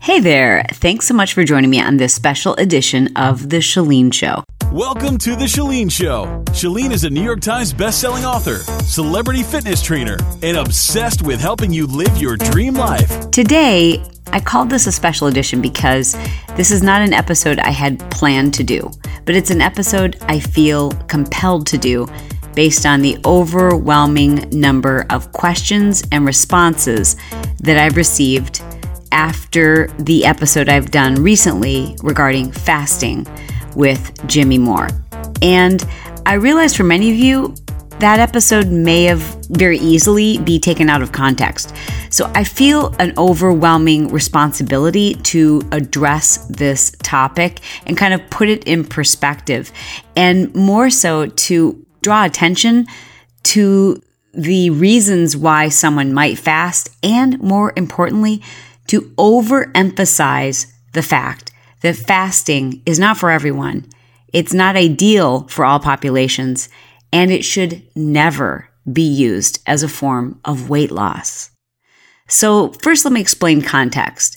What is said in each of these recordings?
Hey there. Thanks so much for joining me on this special edition of The Chalene Show. Welcome to The Chalene Show. Chalene is a New York Times bestselling author, celebrity fitness trainer, and obsessed with helping you live your dream life. Today, I called this a special edition because this is not an episode I had planned to do, but it's an episode I feel compelled to do based on the overwhelming number of questions and responses that I've received after the episode I've done recently regarding fasting with Jimmy Moore. And I realize for many of you, that episode may have very easily be taken out of context. So I feel an overwhelming responsibility to address this topic and kind of put it in perspective and more so to draw attention to the reasons why someone might fast and more importantly to overemphasize the fact that fasting is not for everyone. It's not ideal for all populations, and it should never be used as a form of weight loss. So, first, let me explain context.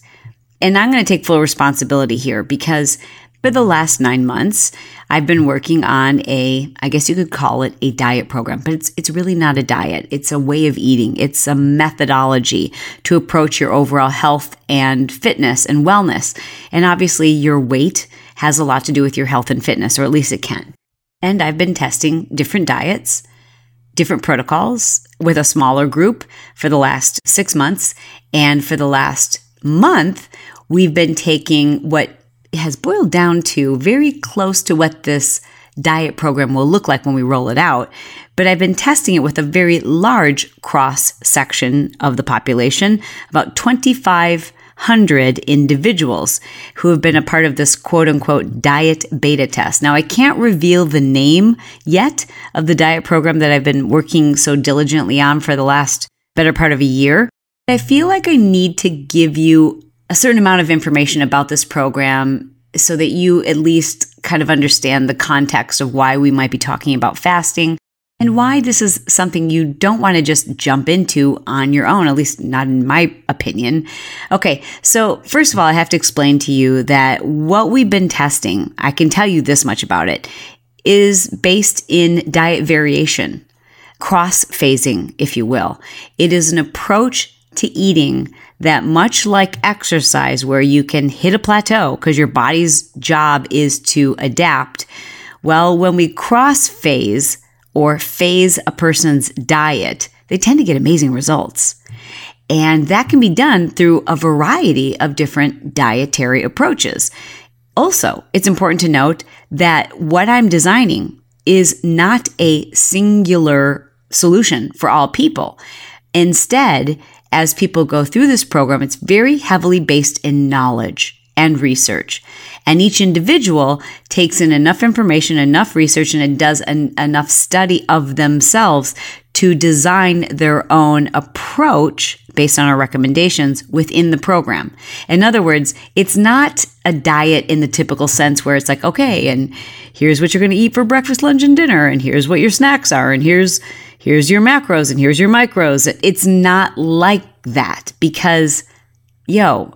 And I'm going to take full responsibility here because for the last nine months, I've been working on a, I guess you could call it a diet program, but it's, it's really not a diet. It's a way of eating. It's a methodology to approach your overall health and fitness and wellness. And obviously your weight has a lot to do with your health and fitness, or at least it can. And I've been testing different diets, different protocols with a smaller group for the last six months. And for the last month, we've been taking what has boiled down to very close to what this diet program will look like when we roll it out. But I've been testing it with a very large cross section of the population, about 2,500 individuals who have been a part of this quote unquote diet beta test. Now, I can't reveal the name yet of the diet program that I've been working so diligently on for the last better part of a year. I feel like I need to give you a certain amount of information about this program so that you at least kind of understand the context of why we might be talking about fasting and why this is something you don't want to just jump into on your own, at least not in my opinion. Okay, so first of all, I have to explain to you that what we've been testing, I can tell you this much about it, is based in diet variation, cross phasing, if you will. It is an approach to eating that much like exercise where you can hit a plateau because your body's job is to adapt. Well, when we cross phase or phase a person's diet, they tend to get amazing results. And that can be done through a variety of different dietary approaches. Also, it's important to note that what I'm designing is not a singular solution for all people. Instead, as people go through this program, it's very heavily based in knowledge and research. And each individual takes in enough information, enough research, and it does an, enough study of themselves to design their own approach based on our recommendations within the program. In other words, it's not a diet in the typical sense where it's like, okay, and here's what you're going to eat for breakfast, lunch, and dinner, and here's what your snacks are, and here's here's your macros and here's your micros. It's not like that because, yo,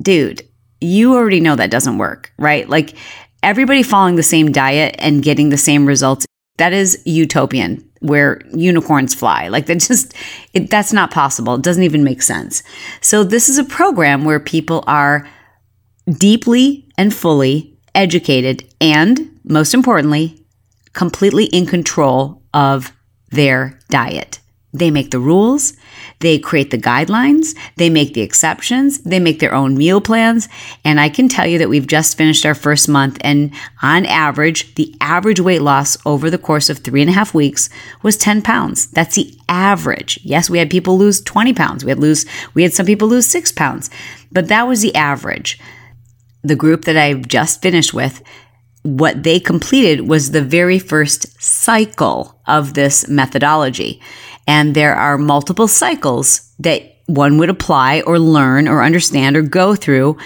dude, you already know that doesn't work, right? Like everybody following the same diet and getting the same results, that is utopian where unicorns fly. Like that just, it, that's not possible. It doesn't even make sense. So this is a program where people are deeply and fully educated and most importantly, completely in control of their diet. They make the rules, they create the guidelines, they make the exceptions, they make their own meal plans. And I can tell you that we've just finished our first month, and on average, the average weight loss over the course of three and a half weeks was 10 pounds. That's the average. Yes, we had people lose 20 pounds. We had lose we had some people lose six pounds, but that was the average. The group that I've just finished with what they completed was the very first cycle of this methodology. And there are multiple cycles that one would apply or learn or understand or go through.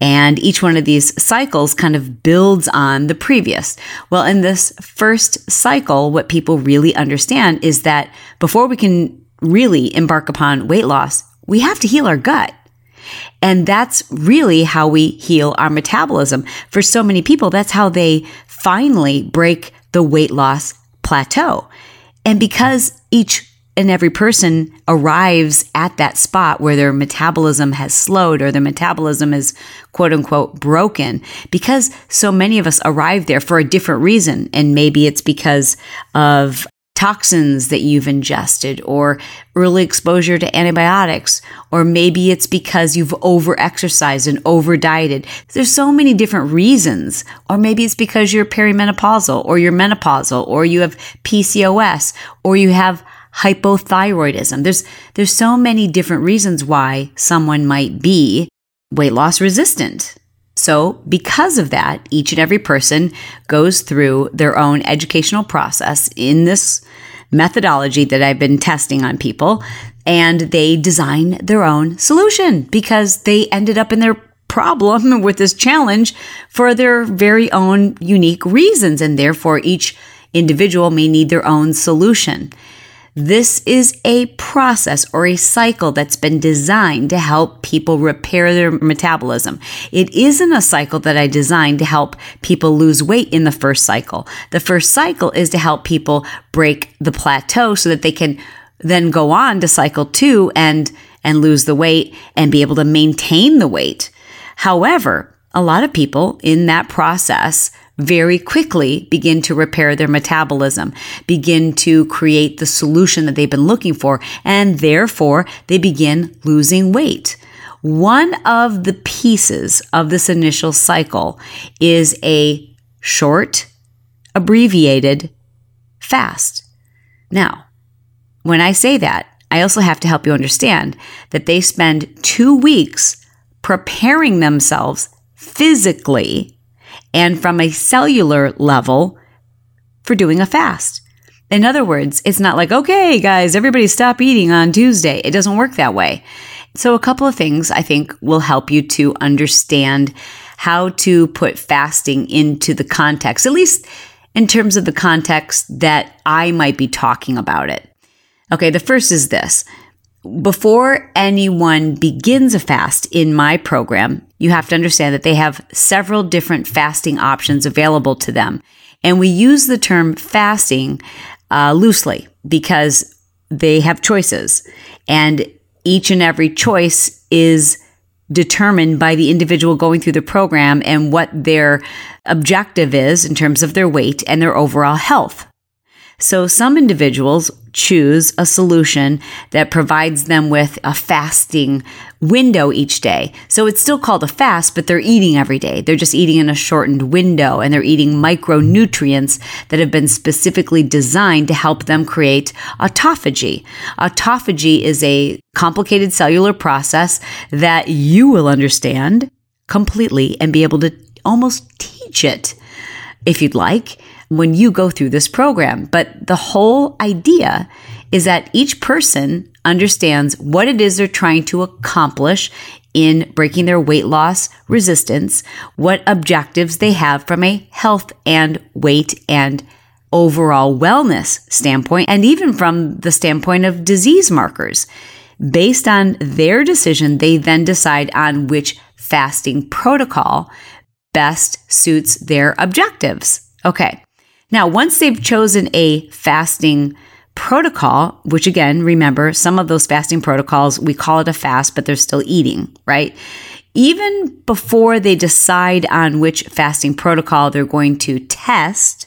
And each one of these cycles kind of builds on the previous. Well, in this first cycle, what people really understand is that before we can really embark upon weight loss, we have to heal our gut. And that's really how we heal our metabolism. For so many people, that's how they finally break the weight loss plateau. And because each and every person arrives at that spot where their metabolism has slowed or their metabolism is quote unquote broken because so many of us arrive there for a different reason. And maybe it's because of toxins that you've ingested or early exposure to antibiotics, or maybe it's because you've over exercised and over dieted. There's so many different reasons. Or maybe it's because you're perimenopausal or you're menopausal or you have PCOS or you have hypothyroidism. There's, there's so many different reasons why someone might be weight loss resistant. So, because of that, each and every person goes through their own educational process in this methodology that I've been testing on people, and they design their own solution because they ended up in their problem with this challenge for their very own unique reasons, and therefore each individual may need their own solution. This is a process or a cycle that's been designed to help people repair their metabolism. It isn't a cycle that I designed to help people lose weight in the first cycle. The first cycle is to help people break the plateau so that they can then go on to cycle two and and lose the weight and be able to maintain the weight. However, a lot of people in that process very quickly begin to repair their metabolism, begin to create the solution that they've been looking for, and therefore they begin losing weight. One of the pieces of this initial cycle is a short, abbreviated fast. Now, when I say that, I also have to help you understand that they spend two weeks preparing themselves physically and from a cellular level for doing a fast. In other words, it's not like, okay, guys, everybody stop eating on Tuesday. It doesn't work that way. So, a couple of things I think will help you to understand how to put fasting into the context, at least in terms of the context that I might be talking about it. Okay, the first is this before anyone begins a fast in my program, you have to understand that they have several different fasting options available to them. And we use the term fasting uh, loosely because they have choices. And each and every choice is determined by the individual going through the program and what their objective is in terms of their weight and their overall health. So some individuals choose a solution that provides them with a fasting window each day. So it's still called a fast, but they're eating every day. They're just eating in a shortened window and they're eating micronutrients that have been specifically designed to help them create autophagy. Autophagy is a complicated cellular process that you will understand completely and be able to almost teach it if you'd like when you go through this program. But the whole idea is that each person understands what it is they're trying to accomplish in breaking their weight loss resistance, what objectives they have from a health and weight and overall wellness standpoint, and even from the standpoint of disease markers. Based on their decision, they then decide on which fasting protocol best suits their objectives. Okay. Now, once they've chosen a fasting protocol, which again, remember, some of those fasting protocols, we call it a fast, but they're still eating, right? Even before they decide on which fasting protocol they're going to test,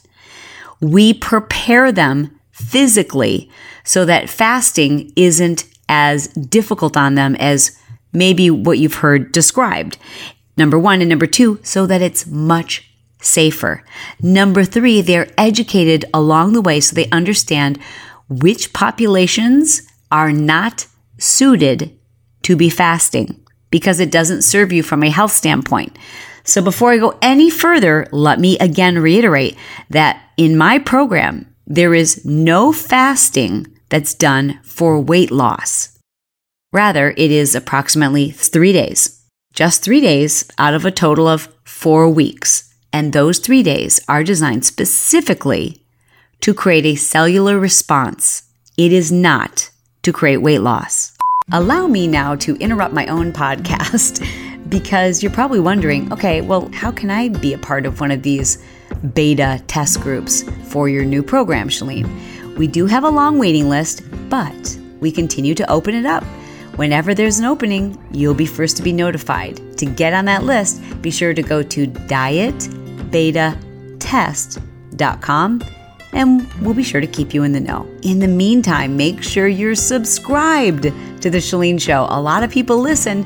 we prepare them physically so that fasting isn't as difficult on them as maybe what you've heard described. Number one. And number two, so that it's much safer. Number three, they're educated along the way so they understand which populations are not suited to be fasting because it doesn't serve you from a health standpoint. So before I go any further, let me again reiterate that in my program, there is no fasting that's done for weight loss. Rather, it is approximately three days, just three days out of a total of four weeks. And those three days are designed specifically to create a cellular response. It is not to create weight loss. Allow me now to interrupt my own podcast because you're probably wondering okay, well, how can I be a part of one of these beta test groups for your new program, Chalene? We do have a long waiting list, but we continue to open it up. Whenever there's an opening, you'll be first to be notified. To get on that list, be sure to go to dietbetatest.com and we'll be sure to keep you in the know. In the meantime, make sure you're subscribed to The Chalene Show. A lot of people listen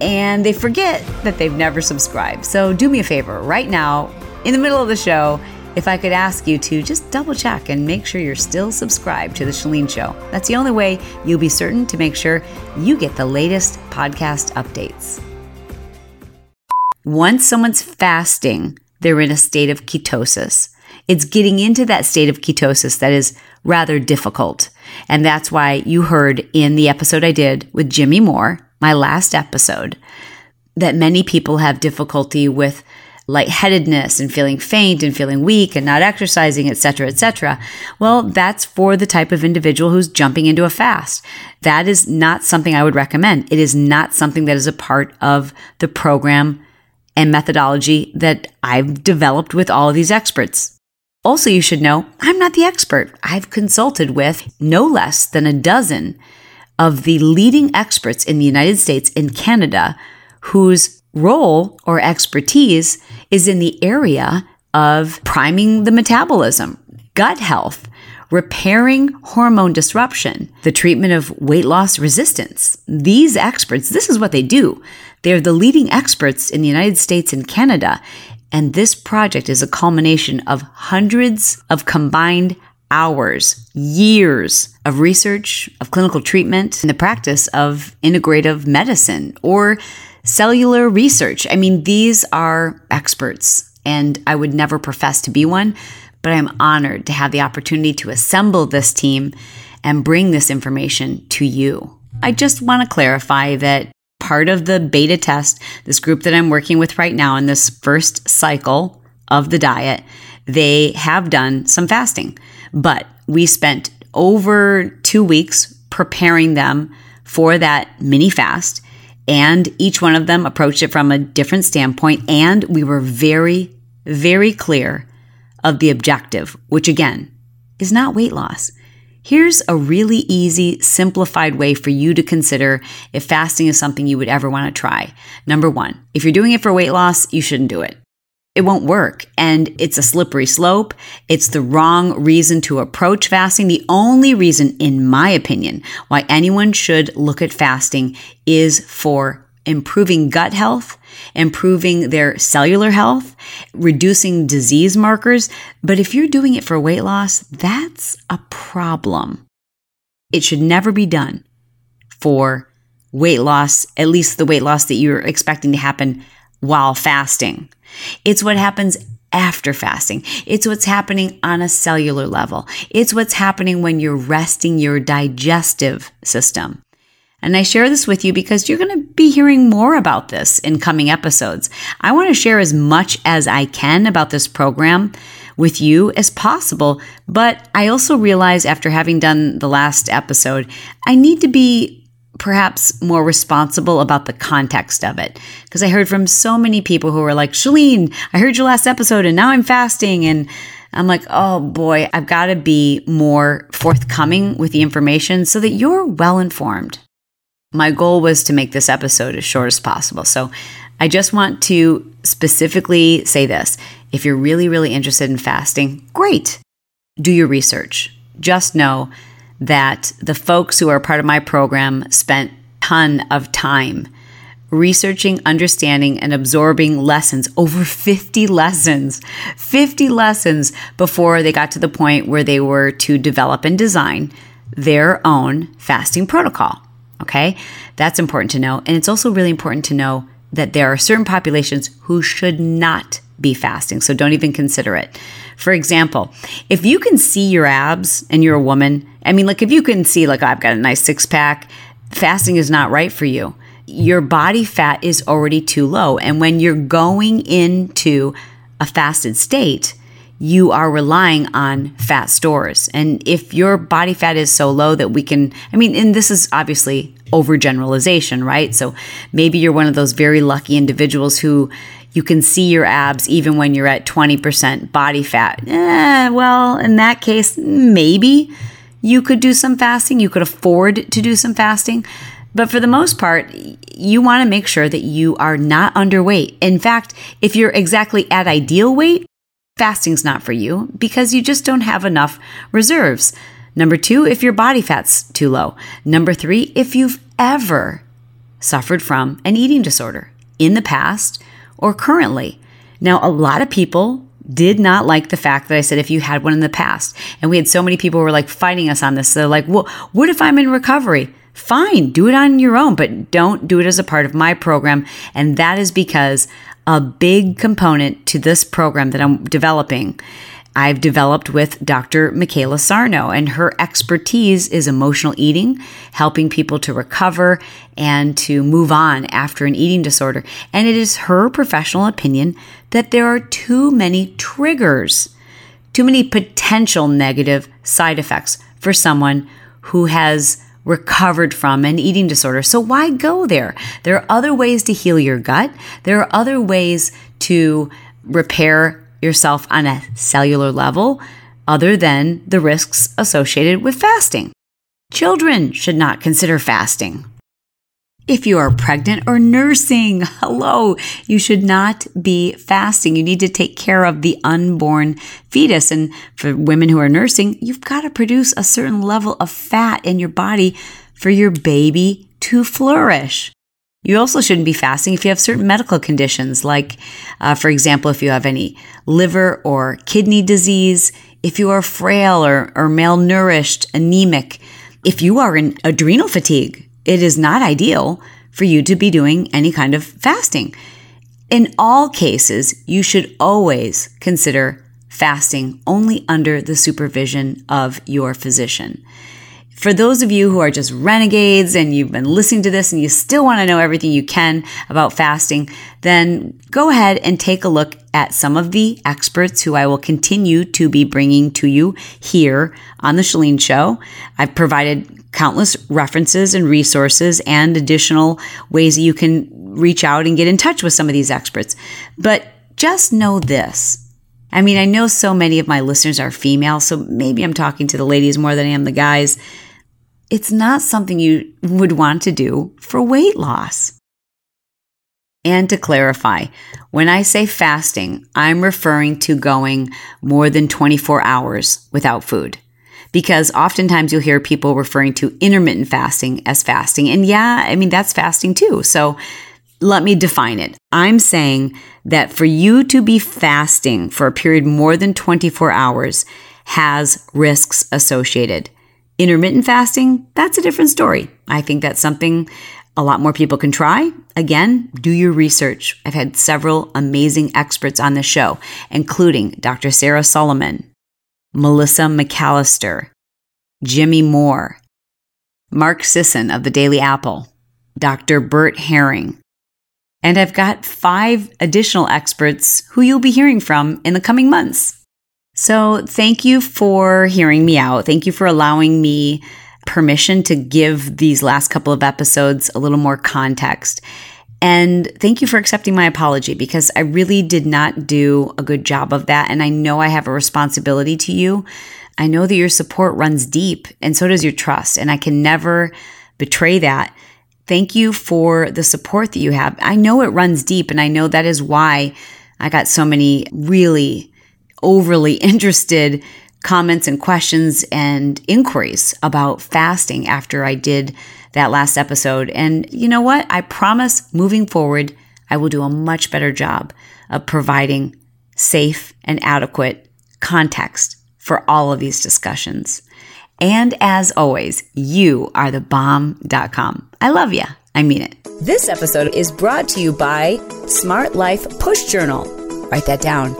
and they forget that they've never subscribed. So do me a favor right now, in the middle of the show, if I could ask you to just double check and make sure you're still subscribed to The Chalene Show. That's the only way you'll be certain to make sure you get the latest podcast updates. Once someone's fasting, they're in a state of ketosis. It's getting into that state of ketosis that is rather difficult. And that's why you heard in the episode I did with Jimmy Moore, my last episode, that many people have difficulty with lightheadedness and feeling faint and feeling weak and not exercising, etc., etc. Well, that's for the type of individual who's jumping into a fast. That is not something I would recommend. It is not something that is a part of the program and methodology that I've developed with all of these experts. Also, you should know I'm not the expert. I've consulted with no less than a dozen of the leading experts in the United States and Canada whose role or expertise is in the area of priming the metabolism, gut health, repairing hormone disruption, the treatment of weight loss resistance. These experts, this is what they do. They're the leading experts in the United States and Canada. And this project is a culmination of hundreds of combined hours, years of research, of clinical treatment, and the practice of integrative medicine or cellular research. I mean, these are experts, and I would never profess to be one, but I'm honored to have the opportunity to assemble this team and bring this information to you. I just want to clarify that part of the beta test, this group that I'm working with right now in this first cycle of the diet, they have done some fasting, but we spent over two weeks preparing them for that mini fast and each one of them approached it from a different standpoint. And we were very, very clear of the objective, which again is not weight loss. Here's a really easy, simplified way for you to consider if fasting is something you would ever want to try. Number one, if you're doing it for weight loss, you shouldn't do it it won't work. And it's a slippery slope. It's the wrong reason to approach fasting. The only reason, in my opinion, why anyone should look at fasting is for improving gut health, improving their cellular health, reducing disease markers. But if you're doing it for weight loss, that's a problem. It should never be done for weight loss, at least the weight loss that you're expecting to happen while fasting. It's what happens after fasting. It's what's happening on a cellular level. It's what's happening when you're resting your digestive system. And I share this with you because you're going to be hearing more about this in coming episodes. I want to share as much as I can about this program with you as possible. But I also realize after having done the last episode, I need to be perhaps more responsible about the context of it. Because I heard from so many people who were like, Chalene, I heard your last episode and now I'm fasting. And I'm like, oh boy, I've got to be more forthcoming with the information so that you're well informed. My goal was to make this episode as short as possible. So I just want to specifically say this. If you're really, really interested in fasting, great. Do your research. Just know that the folks who are part of my program spent ton of time researching, understanding, and absorbing lessons, over 50 lessons, 50 lessons before they got to the point where they were to develop and design their own fasting protocol. Okay, that's important to know. And it's also really important to know that there are certain populations who should not be fasting. So don't even consider it. For example, if you can see your abs and you're a woman, I mean, like if you can see, like, I've got a nice six pack, fasting is not right for you. Your body fat is already too low. And when you're going into a fasted state, you are relying on fat stores. And if your body fat is so low that we can, I mean, and this is obviously overgeneralization, right? So maybe you're one of those very lucky individuals who you can see your abs even when you're at 20% body fat. Eh, well, in that case, maybe you could do some fasting. You could afford to do some fasting. But for the most part, you want to make sure that you are not underweight. In fact, if you're exactly at ideal weight, fasting's not for you because you just don't have enough reserves. Number two, if your body fat's too low. Number three, if you've ever suffered from an eating disorder in the past or currently. Now, a lot of people did not like the fact that I said if you had one in the past. And we had so many people were like fighting us on this. They're like, well, what if I'm in recovery? Fine, do it on your own, but don't do it as a part of my program. And that is because a big component to this program that I'm developing I've developed with Dr. Michaela Sarno, and her expertise is emotional eating, helping people to recover and to move on after an eating disorder. And it is her professional opinion that there are too many triggers, too many potential negative side effects for someone who has recovered from an eating disorder. So why go there? There are other ways to heal your gut. There are other ways to repair yourself on a cellular level other than the risks associated with fasting. Children should not consider fasting. If you are pregnant or nursing, hello, you should not be fasting. You need to take care of the unborn fetus. And for women who are nursing, you've got to produce a certain level of fat in your body for your baby to flourish. You also shouldn't be fasting if you have certain medical conditions, like, uh, for example, if you have any liver or kidney disease, if you are frail or, or malnourished, anemic, if you are in adrenal fatigue, it is not ideal for you to be doing any kind of fasting. In all cases, you should always consider fasting only under the supervision of your physician. For those of you who are just renegades and you've been listening to this and you still want to know everything you can about fasting, then go ahead and take a look at some of the experts who I will continue to be bringing to you here on the Chalene Show. I've provided countless references and resources and additional ways that you can reach out and get in touch with some of these experts. But just know this. I mean, I know so many of my listeners are female, so maybe I'm talking to the ladies more than I am the guys it's not something you would want to do for weight loss. And to clarify, when I say fasting, I'm referring to going more than 24 hours without food. Because oftentimes you'll hear people referring to intermittent fasting as fasting. And yeah, I mean, that's fasting too. So let me define it. I'm saying that for you to be fasting for a period more than 24 hours has risks associated. Intermittent fasting, that's a different story. I think that's something a lot more people can try. Again, do your research. I've had several amazing experts on the show, including Dr. Sarah Solomon, Melissa McAllister, Jimmy Moore, Mark Sisson of the Daily Apple, Dr. Bert Herring. And I've got five additional experts who you'll be hearing from in the coming months. So, thank you for hearing me out. Thank you for allowing me permission to give these last couple of episodes a little more context. And thank you for accepting my apology because I really did not do a good job of that. And I know I have a responsibility to you. I know that your support runs deep and so does your trust. And I can never betray that. Thank you for the support that you have. I know it runs deep and I know that is why I got so many really overly interested comments and questions and inquiries about fasting after I did that last episode. And you know what? I promise moving forward, I will do a much better job of providing safe and adequate context for all of these discussions. And as always, you are the bomb.com. I love you. I mean it. This episode is brought to you by Smart Life Push Journal. Write that down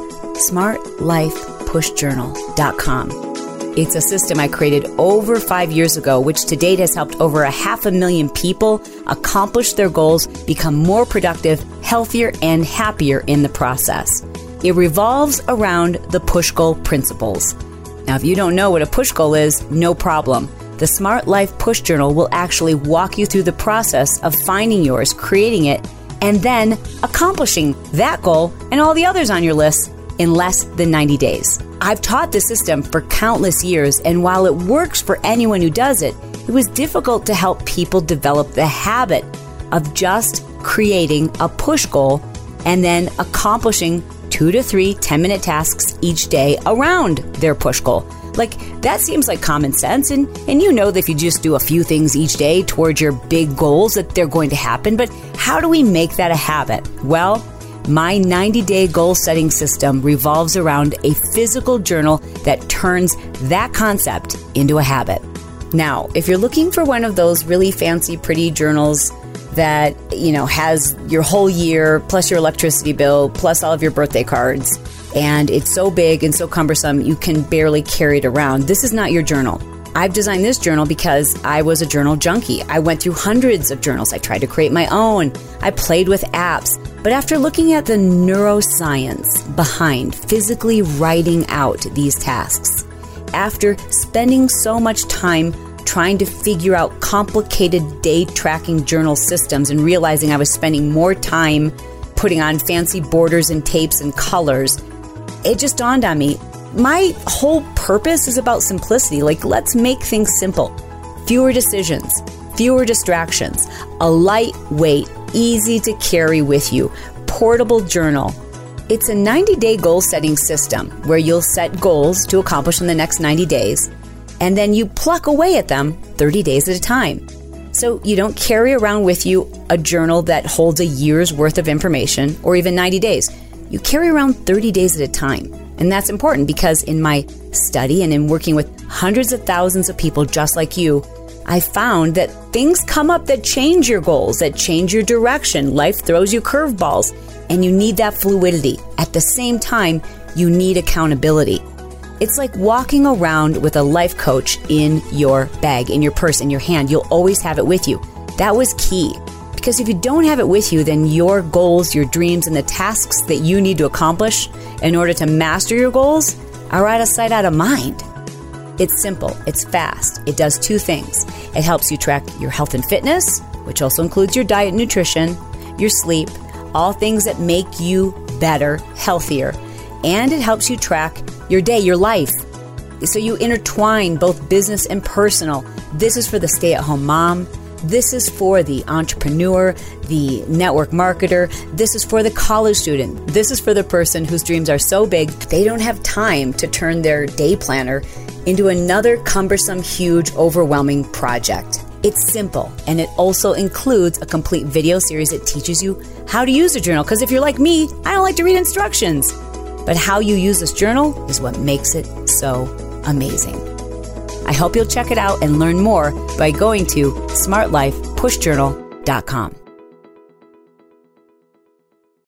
smartlifepushjournal.com. It's a system I created over five years ago, which to date has helped over a half a million people accomplish their goals, become more productive, healthier, and happier in the process. It revolves around the push goal principles. Now, if you don't know what a push goal is, no problem. The Smart Life Push Journal will actually walk you through the process of finding yours, creating it, and then accomplishing that goal and all the others on your list in less than 90 days. I've taught this system for countless years, and while it works for anyone who does it, it was difficult to help people develop the habit of just creating a push goal and then accomplishing two to three 10 minute tasks each day around their push goal. Like, that seems like common sense, and, and you know that if you just do a few things each day towards your big goals, that they're going to happen. But how do we make that a habit? Well, my 90 day goal setting system revolves around a physical journal that turns that concept into a habit. Now, if you're looking for one of those really fancy, pretty journals that, you know, has your whole year plus your electricity bill plus all of your birthday cards, and it's so big and so cumbersome you can barely carry it around. This is not your journal. I've designed this journal because I was a journal junkie. I went through hundreds of journals. I tried to create my own. I played with apps. But after looking at the neuroscience behind physically writing out these tasks, after spending so much time trying to figure out complicated day tracking journal systems and realizing I was spending more time putting on fancy borders and tapes and colors it just dawned on me my whole purpose is about simplicity. Like, let's make things simple. Fewer decisions, fewer distractions, a lightweight, easy to carry with you, portable journal. It's a 90 day goal setting system where you'll set goals to accomplish in the next 90 days, and then you pluck away at them 30 days at a time. So you don't carry around with you a journal that holds a year's worth of information or even 90 days you carry around 30 days at a time. And that's important because in my study and in working with hundreds of thousands of people just like you, I found that things come up that change your goals, that change your direction. Life throws you curveballs, and you need that fluidity. At the same time, you need accountability. It's like walking around with a life coach in your bag, in your purse, in your hand. You'll always have it with you. That was key. Because if you don't have it with you, then your goals, your dreams, and the tasks that you need to accomplish in order to master your goals are out of sight, out of mind. It's simple, it's fast. It does two things it helps you track your health and fitness, which also includes your diet and nutrition, your sleep, all things that make you better, healthier. And it helps you track your day, your life. So you intertwine both business and personal. This is for the stay at home mom this is for the entrepreneur, the network marketer. This is for the college student. This is for the person whose dreams are so big they don't have time to turn their day planner into another cumbersome, huge, overwhelming project. It's simple, and it also includes a complete video series that teaches you how to use a journal. Because if you're like me, I don't like to read instructions. But how you use this journal is what makes it so amazing. I hope you'll check it out and learn more by going to smartlifepushjournal.com.